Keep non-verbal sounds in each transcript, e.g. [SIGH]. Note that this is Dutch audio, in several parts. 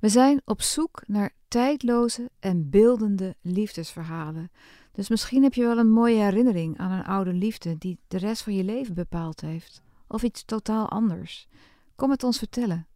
We zijn op zoek naar tijdloze en beeldende liefdesverhalen. Dus misschien heb je wel een mooie herinnering aan een oude liefde die de rest van je leven bepaald heeft. Of iets totaal anders. Kom het ons vertellen.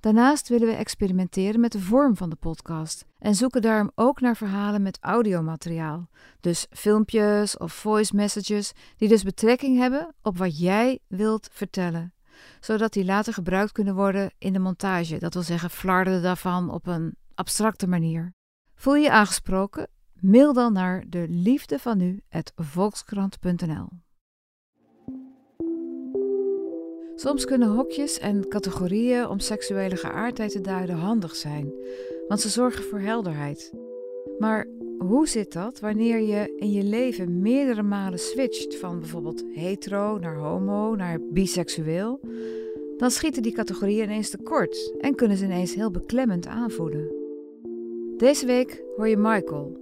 Daarnaast willen we experimenteren met de vorm van de podcast en zoeken daarom ook naar verhalen met audiomateriaal. Dus filmpjes of voice messages die dus betrekking hebben op wat jij wilt vertellen zodat die later gebruikt kunnen worden in de montage, dat wil zeggen flarden daarvan op een abstracte manier. Voel je aangesproken? Mail dan naar de liefde van nu volkskrant.nl. Soms kunnen hokjes en categorieën om seksuele geaardheid te duiden handig zijn, want ze zorgen voor helderheid. Maar hoe zit dat wanneer je in je leven meerdere malen switcht van bijvoorbeeld hetero naar homo naar biseksueel? Dan schieten die categorieën ineens tekort en kunnen ze ineens heel beklemmend aanvoelen. Deze week hoor je Michael,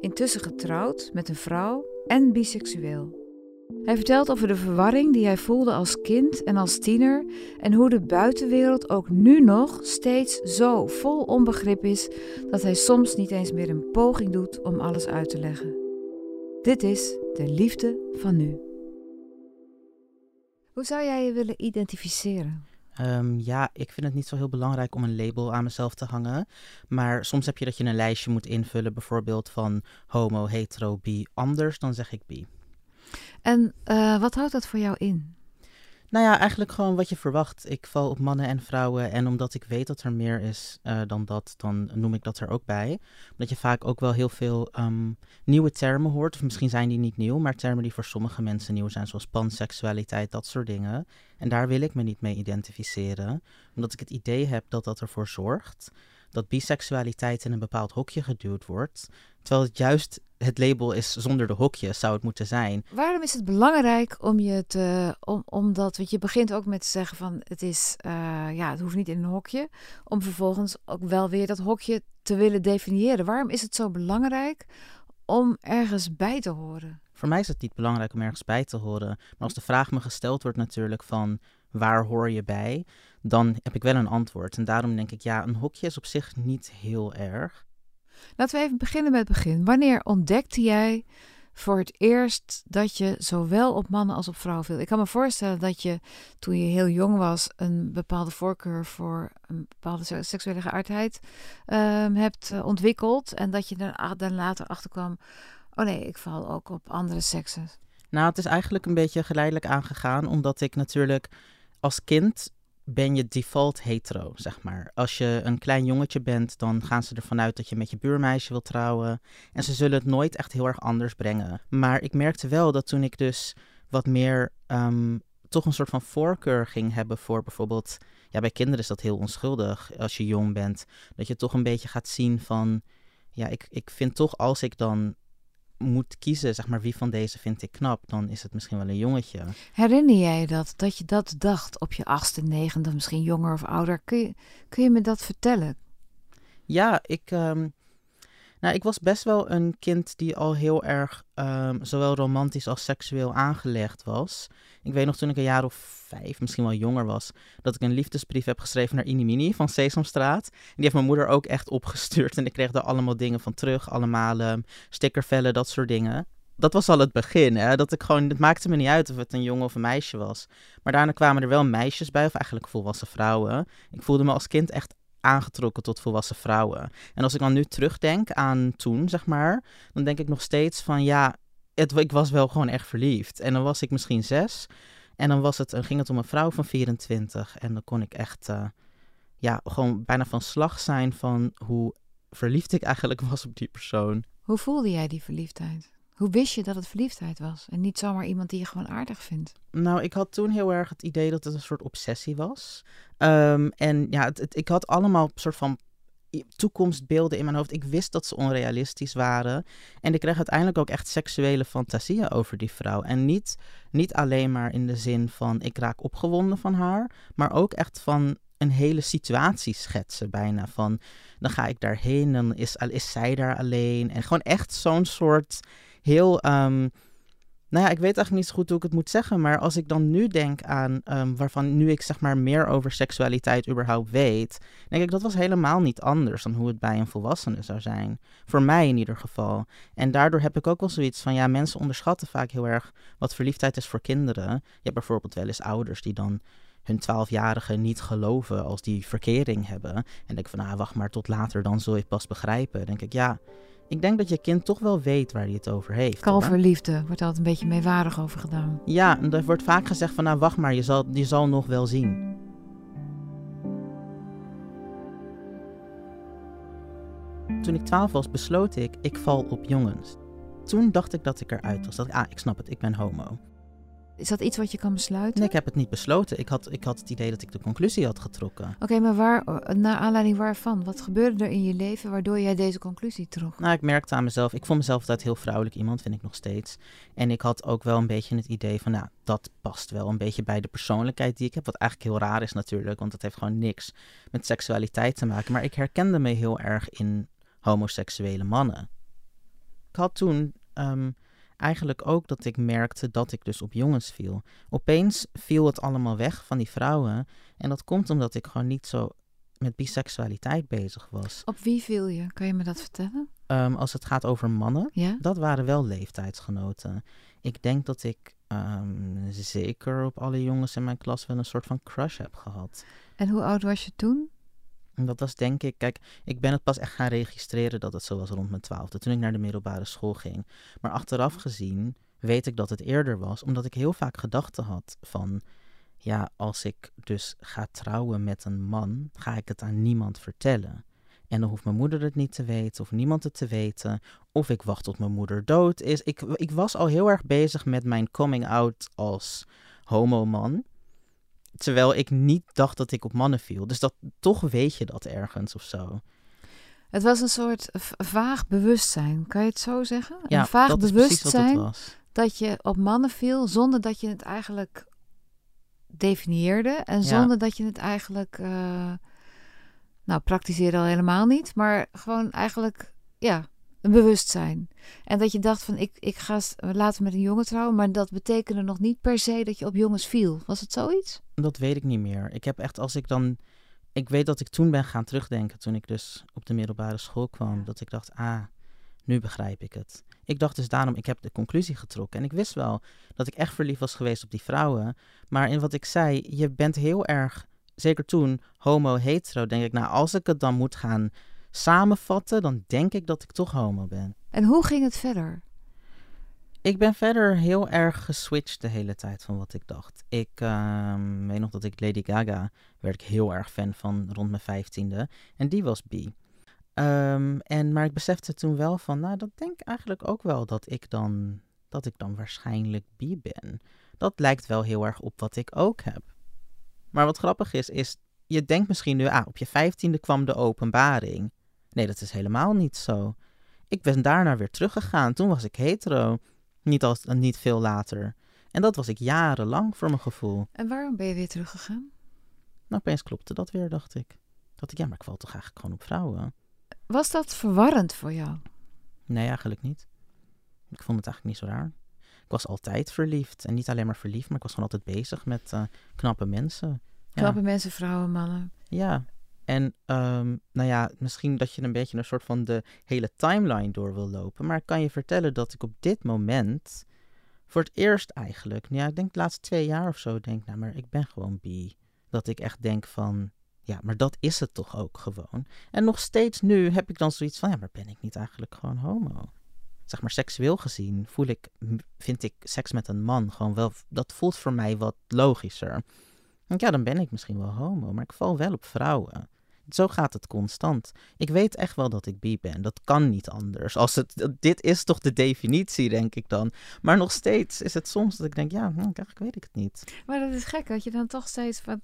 intussen getrouwd met een vrouw en biseksueel. Hij vertelt over de verwarring die hij voelde als kind en als tiener en hoe de buitenwereld ook nu nog steeds zo vol onbegrip is dat hij soms niet eens meer een poging doet om alles uit te leggen. Dit is de liefde van nu. Hoe zou jij je willen identificeren? Um, ja, ik vind het niet zo heel belangrijk om een label aan mezelf te hangen. Maar soms heb je dat je een lijstje moet invullen, bijvoorbeeld van homo, hetero, bi, anders, dan zeg ik bi. En uh, wat houdt dat voor jou in? Nou ja, eigenlijk gewoon wat je verwacht. Ik val op mannen en vrouwen. En omdat ik weet dat er meer is uh, dan dat, dan noem ik dat er ook bij. Omdat je vaak ook wel heel veel um, nieuwe termen hoort. Of misschien zijn die niet nieuw, maar termen die voor sommige mensen nieuw zijn. Zoals panseksualiteit, dat soort dingen. En daar wil ik me niet mee identificeren. Omdat ik het idee heb dat dat ervoor zorgt dat biseksualiteit in een bepaald hokje geduwd wordt. Terwijl het juist het label is zonder de hokjes, zou het moeten zijn. Waarom is het belangrijk om je te. Om, omdat, want je begint ook met te zeggen van het is. Uh, ja, het hoeft niet in een hokje. Om vervolgens ook wel weer dat hokje te willen definiëren. Waarom is het zo belangrijk om ergens bij te horen? Voor mij is het niet belangrijk om ergens bij te horen. Maar als de vraag me gesteld wordt, natuurlijk van waar hoor je bij? Dan heb ik wel een antwoord. En daarom denk ik, ja, een hokje is op zich niet heel erg. Laten we even beginnen met het begin. Wanneer ontdekte jij voor het eerst dat je zowel op mannen als op vrouwen viel? Ik kan me voorstellen dat je toen je heel jong was een bepaalde voorkeur voor een bepaalde seksuele geaardheid um, hebt uh, ontwikkeld. En dat je dan later achter kwam, oh nee, ik val ook op andere seksen. Nou, het is eigenlijk een beetje geleidelijk aangegaan, omdat ik natuurlijk als kind ben je default hetero, zeg maar. Als je een klein jongetje bent, dan gaan ze ervan uit dat je met je buurmeisje wilt trouwen. En ze zullen het nooit echt heel erg anders brengen. Maar ik merkte wel dat toen ik dus wat meer um, toch een soort van voorkeur ging hebben voor bijvoorbeeld. Ja, bij kinderen is dat heel onschuldig als je jong bent. Dat je toch een beetje gaat zien van. Ja, ik, ik vind toch als ik dan moet kiezen, zeg maar, wie van deze vind ik knap, dan is het misschien wel een jongetje. Herinner jij dat, dat je dat dacht op je achtste, negende, misschien jonger of ouder? Kun je, kun je me dat vertellen? Ja, ik, um, nou, ik was best wel een kind die al heel erg um, zowel romantisch als seksueel aangelegd was. Ik weet nog toen ik een jaar of vijf, misschien wel jonger was, dat ik een liefdesbrief heb geschreven naar Inimini van Sesamstraat. En die heeft mijn moeder ook echt opgestuurd. En ik kreeg daar allemaal dingen van terug, allemaal um, stickervellen, dat soort dingen. Dat was al het begin, hè? dat ik gewoon, het maakte me niet uit of het een jongen of een meisje was. Maar daarna kwamen er wel meisjes bij, of eigenlijk volwassen vrouwen. Ik voelde me als kind echt aangetrokken tot volwassen vrouwen. En als ik dan nu terugdenk aan toen, zeg maar, dan denk ik nog steeds van ja, het, ik was wel gewoon echt verliefd. En dan was ik misschien zes. En dan was het, ging het om een vrouw van 24. En dan kon ik echt, uh, ja, gewoon bijna van slag zijn van hoe verliefd ik eigenlijk [LAUGHS] was op die persoon. Hoe voelde jij die verliefdheid? Hoe wist je dat het verliefdheid was en niet zomaar iemand die je gewoon aardig vindt? Nou, ik had toen heel erg het idee dat het een soort obsessie was. Um, en ja, het, ik had allemaal soort van toekomstbeelden in mijn hoofd. Ik wist dat ze onrealistisch waren. En ik kreeg uiteindelijk ook echt seksuele fantasieën over die vrouw. En niet, niet alleen maar in de zin van ik raak opgewonden van haar, maar ook echt van een hele situatie schetsen bijna. Van dan ga ik daarheen, dan is, is zij daar alleen. En gewoon echt zo'n soort heel. Ehm, nou ja, ik weet eigenlijk niet zo goed hoe ik het moet zeggen. Maar als ik dan nu denk aan um, waarvan nu ik zeg maar meer over seksualiteit überhaupt weet. Denk ik dat was helemaal niet anders dan hoe het bij een volwassene zou zijn. Voor mij in ieder geval. En daardoor heb ik ook wel zoiets van ja, mensen onderschatten vaak heel erg wat verliefdheid is voor kinderen. Je hebt bijvoorbeeld wel eens ouders die dan hun twaalfjarige niet geloven als die verkering hebben. En denk van, nou, wacht maar tot later, dan zul je het pas begrijpen. Denk ik, ja, ik denk dat je kind toch wel weet waar hij het over heeft. Kalverliefde wordt altijd een beetje meewarig over gedaan. Ja, en er wordt vaak gezegd van, nou, wacht maar, je zal, je zal nog wel zien. Toen ik twaalf was, besloot ik, ik val op jongens. Toen dacht ik dat ik eruit was. Dat, ah, ik snap het, ik ben homo. Is dat iets wat je kan besluiten? Nee, ik heb het niet besloten. Ik had, ik had het idee dat ik de conclusie had getrokken. Oké, maar waar, naar aanleiding waarvan? Wat gebeurde er in je leven waardoor jij deze conclusie trok? Nou, ik merkte aan mezelf, ik vond mezelf altijd heel vrouwelijk iemand, vind ik nog steeds. En ik had ook wel een beetje het idee van, nou, dat past wel een beetje bij de persoonlijkheid die ik heb. Wat eigenlijk heel raar is natuurlijk, want dat heeft gewoon niks met seksualiteit te maken. Maar ik herkende me heel erg in homoseksuele mannen. Ik had toen ehm, eigenlijk ook dat ik merkte dat ik dus op jongens viel. Opeens viel het allemaal weg van die vrouwen. En dat komt omdat ik gewoon niet zo met biseksualiteit bezig was. Op wie viel je? Kan je me dat vertellen? Um, als het gaat over mannen, ja? dat waren wel leeftijdsgenoten. Ik denk dat ik um, zeker op alle jongens in mijn klas wel een soort van crush heb gehad. En hoe oud was je toen? Dat was denk ik, kijk, ik ben het pas echt gaan registreren dat het zo was rond mijn twaalfde, toen ik naar de middelbare school ging. Maar achteraf gezien weet ik dat het eerder was, omdat ik heel vaak gedachten had van, ja, als ik dus ga trouwen met een man, ga ik het aan niemand vertellen. En dan hoeft mijn moeder het niet te weten, of niemand het te weten, of ik wacht tot mijn moeder dood is. Ik, ik was al heel erg bezig met mijn coming out als homoman. Terwijl ik niet dacht dat ik op mannen viel. Dus dat, toch weet je dat ergens of zo. Het was een soort vaag bewustzijn, kan je het zo zeggen? Ja, een vaag dat bewustzijn was. dat je op mannen viel zonder dat je het eigenlijk definieerde en zonder dat je het eigenlijk, uh, nou, praktiseerde al helemaal niet, maar gewoon eigenlijk, ja, een bewustzijn. En dat je dacht van, ik, ik ga later met een jongen trouwen, maar dat betekende nog niet per se dat je op jongens viel. Was het zoiets? Dat weet ik niet meer. Ik heb echt, als ik dan, ik weet dat ik toen ben gaan terugdenken, toen ik dus op de middelbare school kwam, dat ik dacht, ah, nu begrijp ik het. Ik dacht dus daarom, ik heb de conclusie getrokken. En ik wist wel dat ik echt verliefd was geweest op die vrouwen. Maar in wat ik zei, je bent heel erg, zeker toen, homo-hetero, denk ik, nou, als ik het dan moet gaan samenvatten, dan denk ik dat ik toch homo ben. En hoe ging het verder? Ik ben verder heel erg geswitcht de hele tijd van wat ik dacht. Ik uh, weet nog dat ik Lady Gaga werd ik heel erg fan van rond mijn vijftiende. En die was bi. Um, en, maar ik besefte toen wel van, nou, dat denk ik eigenlijk ook wel dat ik dan, dat ik dan waarschijnlijk bi ben. Dat lijkt wel heel erg op wat ik ook heb. Maar wat grappig is, is je denkt misschien nu, ah, op je vijftiende kwam de openbaring. Nee, dat is helemaal niet zo. Ik ben daarna weer teruggegaan. Toen was ik hetero. Niet, als, niet veel later. En dat was ik jarenlang voor mijn gevoel. En waarom ben je weer teruggegaan? Nou, opeens klopte dat weer, dacht ik. Dat ik, ja, maar ik val toch eigenlijk gewoon op vrouwen. Was dat verwarrend voor jou? Nee, eigenlijk niet. Ik vond het eigenlijk niet zo raar. Ik was altijd verliefd. En niet alleen maar verliefd, maar ik was gewoon altijd bezig met uh, knappe mensen. Knappe mensen, vrouwen, mannen. Ja, en um, nou ja, misschien dat je een beetje een soort van de hele timeline door wil lopen. Maar ik kan je vertellen dat ik op dit moment voor het eerst eigenlijk, nou ja, ik denk de laatste twee jaar of zo, denk, nou, maar ik ben gewoon bi. Dat ik echt denk van, ja, maar dat is het toch ook gewoon. En nog steeds nu heb ik dan zoiets van, ja, maar ben ik niet eigenlijk gewoon homo? Zeg maar seksueel gezien voel ik, vind ik seks met een man gewoon wel, dat voelt voor mij wat logischer. Ja, dan ben ik misschien wel homo, maar ik val wel op vrouwen. Zo gaat het constant. Ik weet echt wel dat ik bi ben. Dat kan niet anders. Als het, dit is toch de definitie, denk ik dan. Maar nog steeds is het soms dat ik denk, ja, hm, eigenlijk weet ik het niet. Maar dat is gek, dat je dan toch steeds, wat,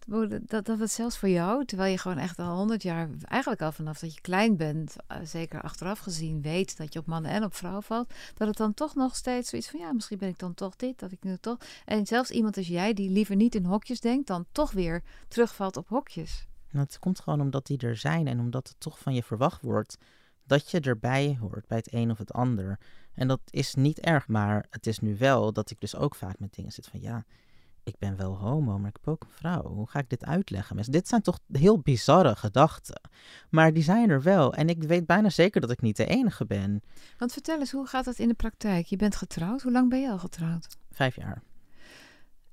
dat, dat het zelfs voor jou, terwijl je gewoon echt al honderd jaar, eigenlijk al vanaf dat je klein bent, eh, zeker achteraf gezien, weet dat je op mannen en op vrouwen valt, dat het dan toch nog steeds zoiets van, ja, misschien ben ik dan toch dit, dat ik nu toch. En zelfs iemand als jij, die liever niet in hokjes denkt, dan toch weer terugvalt op hokjes. Nou, het komt gewoon omdat die er zijn en omdat het toch van je verwacht wordt dat je erbij hoort bij het een of het ander. En dat is niet erg, maar het is nu wel dat ik dus ook vaak met dingen zit van ja, ik ben wel homo, maar ik heb ook een vrouw. Hoe ga ik dit uitleggen? Mensen, dit zijn toch heel bizarre gedachten. Maar die zijn er wel. En ik weet bijna zeker dat ik niet de enige ben. Want vertel eens, hoe gaat dat in de praktijk? Je bent getrouwd. Hoe lang ben je al getrouwd? Vijf jaar.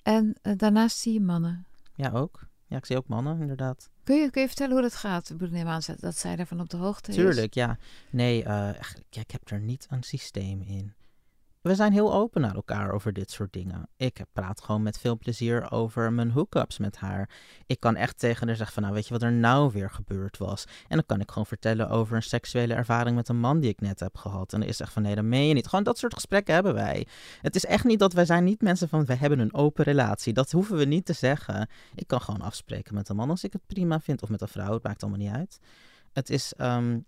En uh, daarnaast zie je mannen? Ja, ook. Ja, ik zie ook mannen, inderdaad. Kun je, kun je vertellen hoe dat gaat? Ik neem aan dat zij daarvan op de hoogte is. Tuurlijk, ja. Nee, uh, ik heb er niet een systeem in we zijn heel open naar elkaar over dit soort dingen. Ik praat gewoon met veel plezier over mijn hookups met haar. Ik kan echt tegen haar zeggen van, nou weet je wat er nou weer gebeurd was? En dan kan ik gewoon vertellen over een seksuele ervaring met een man die ik net heb gehad. En dan is echt van, nee, dat meen je niet. Gewoon dat soort gesprekken hebben wij. Het is echt niet dat wij zijn niet mensen van, we hebben een open relatie. Dat hoeven we niet te zeggen. Ik kan gewoon afspreken met een man als ik het prima vind. Of met een vrouw, het maakt allemaal niet uit. Het is... Um,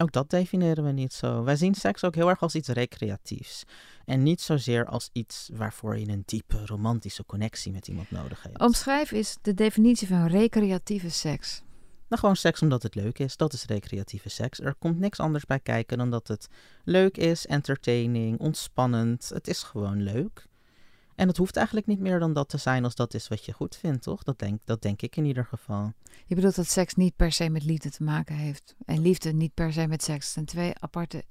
ook dat definiëren we niet zo. Wij zien seks ook heel erg als iets recreatiefs. En niet zozeer als iets waarvoor je een diepe romantische connectie met iemand nodig hebt. Omschrijf is de definitie van recreatieve seks. Nou, gewoon seks omdat het leuk is. Dat is recreatieve seks. Er komt niks anders bij kijken dan dat het leuk is, entertaining, ontspannend. Het is gewoon leuk. En het hoeft eigenlijk niet meer dan dat te zijn als dat is wat je goed vindt, toch? Dat denk, dat denk ik in ieder geval. Je bedoelt dat seks niet per se met liefde te maken heeft. En liefde niet per se met seks. Het zijn twee aparte.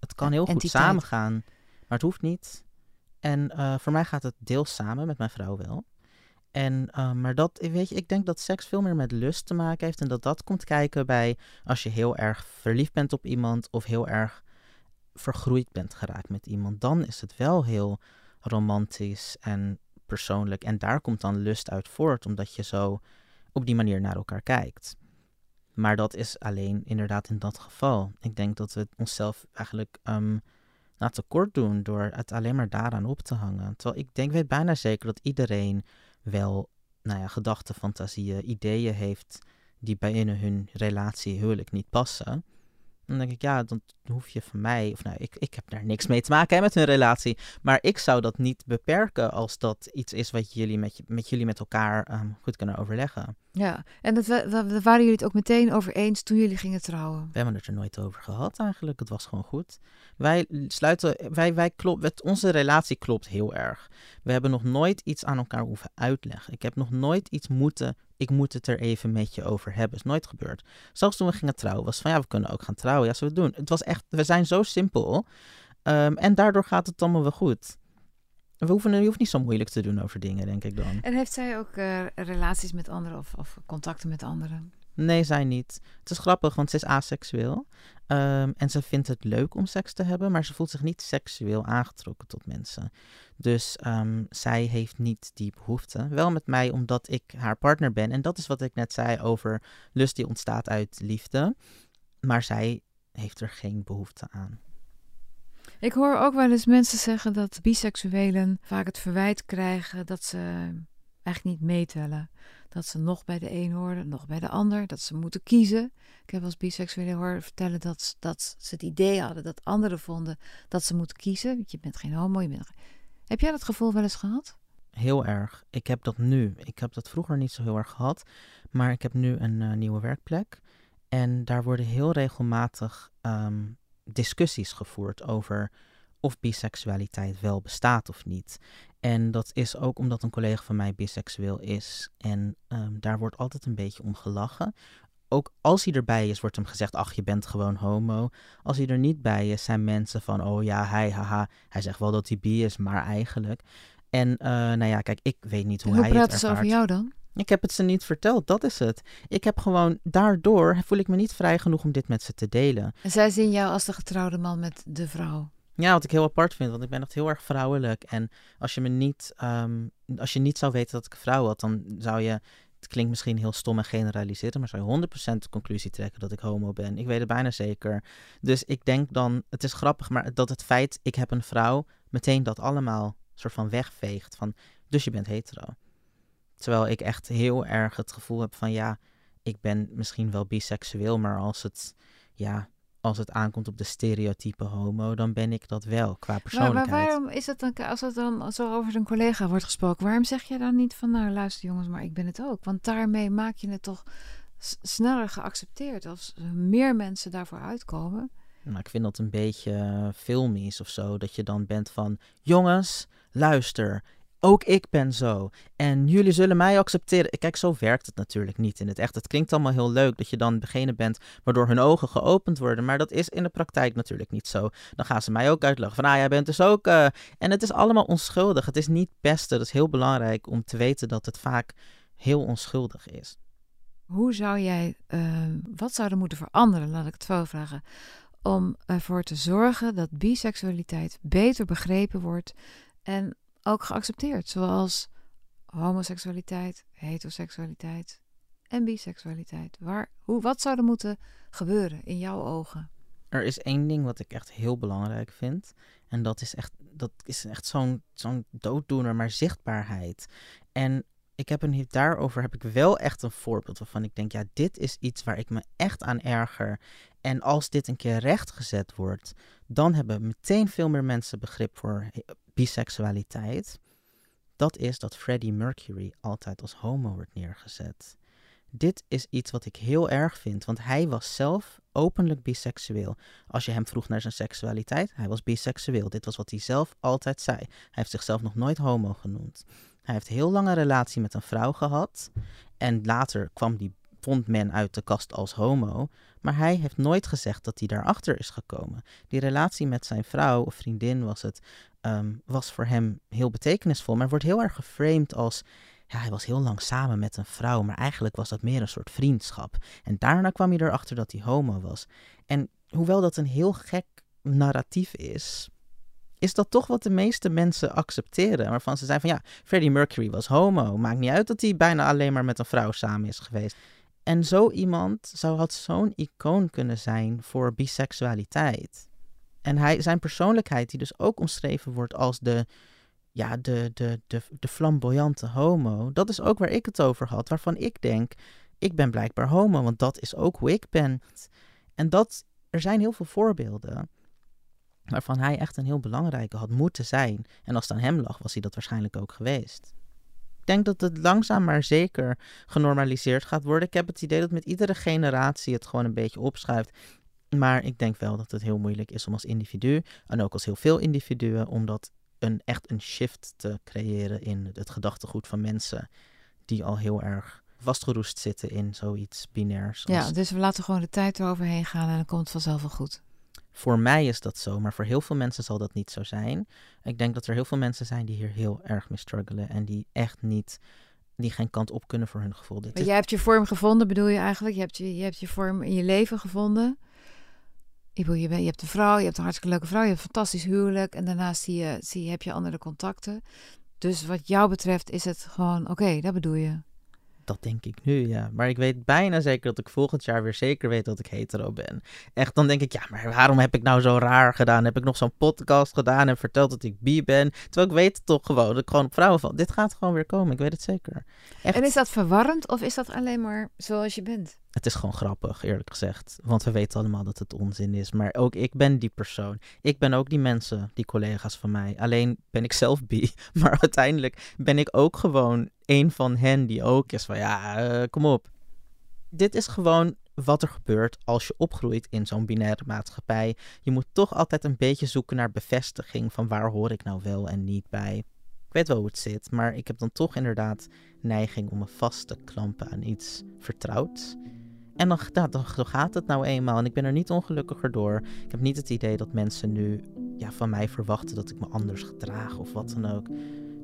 Het kan heel goed samengaan, maar het hoeft niet. En uh, voor mij gaat het deels samen met mijn vrouw wel. En, uh, maar dat, weet je, ik denk dat seks veel meer met lust te maken heeft. En dat dat komt kijken bij als je heel erg verliefd bent op iemand of heel erg vergroeid bent geraakt met iemand. Dan is het wel heel romantisch en persoonlijk. En daar komt dan lust uit voort, omdat je zo op die manier naar elkaar kijkt. Maar dat is alleen inderdaad in dat geval. Ik denk dat we onszelf eigenlijk um, nou, tekort doen door het alleen maar daaraan op te hangen. Terwijl ik denk, weet bijna zeker dat iedereen wel nou ja, gedachten, fantasieën, ideeën heeft die binnen hun relatie huwelijk niet passen. Dan denk ik, ja, dan hoef je van mij, of nou, ik, ik heb daar niks mee te maken hè, met hun relatie. Maar ik zou dat niet beperken als dat iets is wat jullie met, met jullie met elkaar ehm, goed kunnen overleggen. Ja, en dat, dat, waren jullie het ook meteen over eens toen jullie gingen trouwen? We hebben het er nooit over gehad eigenlijk. Het was gewoon goed. Wij sluiten, wij, wij klopt, onze relatie klopt heel erg. We hebben nog nooit iets aan elkaar hoeven uitleggen. Ik heb nog nooit iets moeten ik moet het er even met je over hebben. Is nooit gebeurd. Zelfs toen we gingen trouwen, was van ja, we kunnen ook gaan trouwen. Ja, zullen we doen. Het was echt, we zijn zo simpel. Um, en daardoor gaat het allemaal wel goed. We hoeven, je hoeft niet zo moeilijk te doen over dingen, denk ik dan. En heeft zij ook uh, relaties met anderen of, of contacten met anderen? Nee, zij niet. Het is grappig, want ze is aseksueel. Um, en ze vindt het leuk om seks te hebben, maar ze voelt zich niet seksueel aangetrokken tot mensen. Dus um, zij heeft niet die behoefte. Wel met mij, omdat ik haar partner ben. En dat is wat ik net zei over lust die ontstaat uit liefde. Maar zij heeft er geen behoefte aan. Ik hoor ook wel eens mensen zeggen dat biseksuelen vaak het verwijt krijgen dat ze eigenlijk niet meetellen. Dat ze nog bij de een horen, nog bij de ander. Dat ze moeten kiezen. Ik heb als biseksuele horen vertellen dat, dat ze het idee hadden dat anderen vonden dat ze moeten kiezen. Je bent geen homo, je bent... Heb jij dat gevoel wel eens gehad? Heel erg. Ik heb dat nu. Ik heb dat vroeger niet zo heel erg gehad. Maar ik heb nu een uh, nieuwe werkplek. En daar worden heel regelmatig um, discussies gevoerd over of biseksualiteit wel bestaat of niet. En dat is ook omdat een collega van mij biseksueel is. En um, daar wordt altijd een beetje om gelachen. Ook als hij erbij is, wordt hem gezegd: Ach, je bent gewoon homo. Als hij er niet bij is, zijn mensen van: Oh ja, hij, haha. Hij zegt wel dat hij bi is, maar eigenlijk. En uh, nou ja, kijk, ik weet niet hoe, hoe hij het ervaart. Hoe praten ze over jou dan? Ik heb het ze niet verteld, dat is het. Ik heb gewoon, daardoor voel ik me niet vrij genoeg om dit met ze te delen. En zij zien jou als de getrouwde man met de vrouw? Ja, wat ik heel apart vind, want ik ben echt heel erg vrouwelijk. En als je me niet, um, als je niet zou weten dat ik een vrouw had, dan zou je het klinkt misschien heel stom en generaliseren, maar zou je 100% de conclusie trekken dat ik homo ben. Ik weet het bijna zeker. Dus ik denk dan, het is grappig, maar dat het feit, ik heb een vrouw, meteen dat allemaal soort van wegveegt. Van, dus je bent hetero. Terwijl ik echt heel erg het gevoel heb van, ja, ik ben misschien wel biseksueel, maar als het, ja, als het aankomt op de stereotype homo, dan ben ik dat wel qua persoonlijkheid. Maar, maar waarom is het dan, als het dan zo over een collega wordt gesproken, waarom zeg je dan niet van, nou luister jongens, maar ik ben het ook? Want daarmee maak je het toch sneller geaccepteerd als meer mensen daarvoor uitkomen. Maar ik vind dat een beetje uh, filmisch of zo, dat je dan bent van, jongens, luister, ook ik ben zo. En jullie zullen mij accepteren. Kijk, zo werkt het natuurlijk niet in het echt. Het klinkt allemaal heel leuk dat je dan degene bent waardoor hun ogen geopend worden. Maar dat is in de praktijk natuurlijk niet zo. Dan gaan ze mij ook uitleggen van, ah, jij bent dus ook... Uh... En het is allemaal onschuldig. Het is niet pesten. Het is heel belangrijk om te weten dat het vaak heel onschuldig is. Hoe zou jij... Uh, wat zou er moeten veranderen, laat ik het zo vragen... om ervoor te zorgen dat biseksualiteit beter begrepen wordt... en ook geaccepteerd, zoals homoseksualiteit, heteroseksualiteit en biseksualiteit. Waar, hoe, wat zou er moeten gebeuren in jouw ogen? Er is één ding wat ik echt heel belangrijk vind. En dat is echt, dat is echt zo'n zo'n dooddoener, maar zichtbaarheid. En ik heb een, daarover heb ik wel echt een voorbeeld waarvan ik denk, ja, dit is iets waar ik me echt aan erger. En als dit een keer rechtgezet wordt, dan hebben meteen veel meer mensen begrip voor biseksualiteit, dat is dat Freddie Mercury altijd als homo wordt neergezet. Dit is iets wat ik heel erg vind, want hij was zelf openlijk biseksueel. Als je hem vroeg naar zijn seksualiteit, hij was biseksueel. Dit was wat hij zelf altijd zei. Hij heeft zichzelf nog nooit homo genoemd. Hij heeft heel lange relatie met een vrouw gehad. En later kwam die, vond men uit de kast als homo. Maar hij heeft nooit gezegd dat hij daarachter is gekomen. Die relatie met zijn vrouw of vriendin was het, Ehm, was voor hem heel betekenisvol, maar wordt heel erg geframed als ja, hij was heel lang samen met een vrouw, maar eigenlijk was dat meer een soort vriendschap. En daarna kwam hij erachter dat hij homo was. En hoewel dat een heel gek narratief is, is dat toch wat de meeste mensen accepteren. Waarvan ze zijn van ja, Freddie Mercury was homo. Maakt niet uit dat hij bijna alleen maar met een vrouw samen is geweest. En zo iemand zou had zo'n icoon kunnen zijn voor biseksualiteit. En hij, zijn persoonlijkheid, die dus ook omschreven wordt als de, ja, de, de, de, de flamboyante homo, dat is ook waar ik het over had. Waarvan ik denk, ik ben blijkbaar homo, want dat is ook hoe ik ben. En dat, er zijn heel veel voorbeelden waarvan hij echt een heel belangrijke had moeten zijn. En als het aan hem lag, was hij dat waarschijnlijk ook geweest. Ik denk dat het langzaam maar zeker genormaliseerd gaat worden. Ik heb het idee dat met iedere generatie het gewoon een beetje opschuift. Maar ik denk wel dat het heel moeilijk is om als individu, en ook als heel veel individuen, om dat een, echt een shift te creëren in het gedachtegoed van mensen die al heel erg vastgeroest zitten in zoiets binairs. Ja, dus we laten gewoon de tijd eroverheen gaan en dan komt het vanzelf wel goed. Voor mij is dat zo, maar voor heel veel mensen zal dat niet zo zijn. Ik denk dat er heel veel mensen zijn die hier heel erg mee struggelen en die echt niet, die geen kant op kunnen voor hun gevoel. maar jij hebt je vorm gevonden, bedoel je eigenlijk? Je hebt je, je hebt je vorm in je leven gevonden. Ik bedoel, je, je hebt een vrouw, je hebt een hartstikke leuke vrouw, je hebt een fantastisch huwelijk en daarnaast zie je, zie, heb je andere contacten. Dus wat jou betreft is het gewoon, oké, dat bedoel je. Dat denk ik nu, ja. Maar ik weet bijna zeker dat ik volgend jaar weer zeker weet dat ik hetero ben. Echt, dan denk ik, ja, maar waarom heb ik nou zo raar gedaan? Heb ik nog zo'n podcast gedaan en verteld dat ik bi ben? Terwijl ik weet het toch gewoon, dat ik gewoon op vrouwen val. Dit gaat gewoon weer komen, ik weet het zeker. Echt. En is dat verwarrend of is dat alleen maar zoals je bent? Het is gewoon grappig, eerlijk gezegd. Want we weten allemaal dat het onzin is. Maar ook ik ben die persoon. Ik ben ook die mensen, die collega's van mij. Alleen ben ik zelf bi. [LAUGHS] Maar uiteindelijk ben ik ook gewoon een van hen die ook is van ja, uh, kom op. Dit is gewoon wat er gebeurt als je opgroeit in zo'n binaire maatschappij. Je moet toch altijd een beetje zoeken naar bevestiging van waar hoor ik nou wel en niet bij. Ik weet wel hoe het zit, maar ik heb dan toch inderdaad neiging om me vast te klampen aan iets vertrouwds. En dan, nou, dan, gaat het nou eenmaal. En ik ben er niet ongelukkiger door. Ik heb niet het idee dat mensen nu ja, van mij verwachten dat ik me anders gedraag of wat dan ook.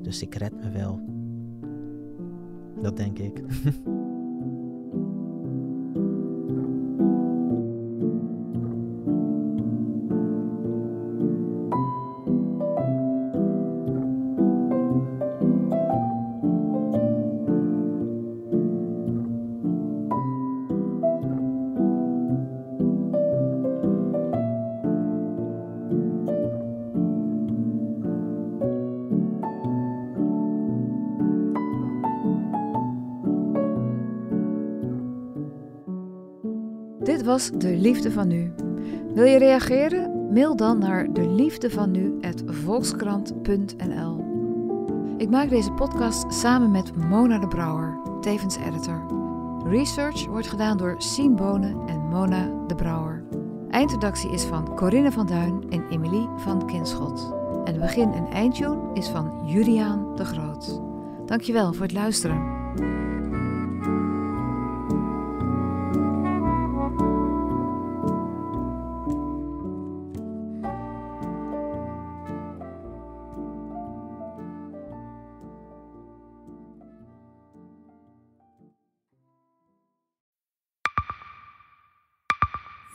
Dus ik red me wel. Dat denk ik. [LAUGHS] De Liefde van Nu. Wil je reageren? Mail dan naar deliefdevanu@volkskrant.nl. Ik maak deze podcast samen met Mona de Brouwer, tevens editor. Research wordt gedaan door Sien Bonen en Mona de Brouwer. Eindredactie is van Corinne van Duin en Emilie van Kinschot. En de begin- en eindtune is van Juliaan de Groot. Dankjewel voor het luisteren.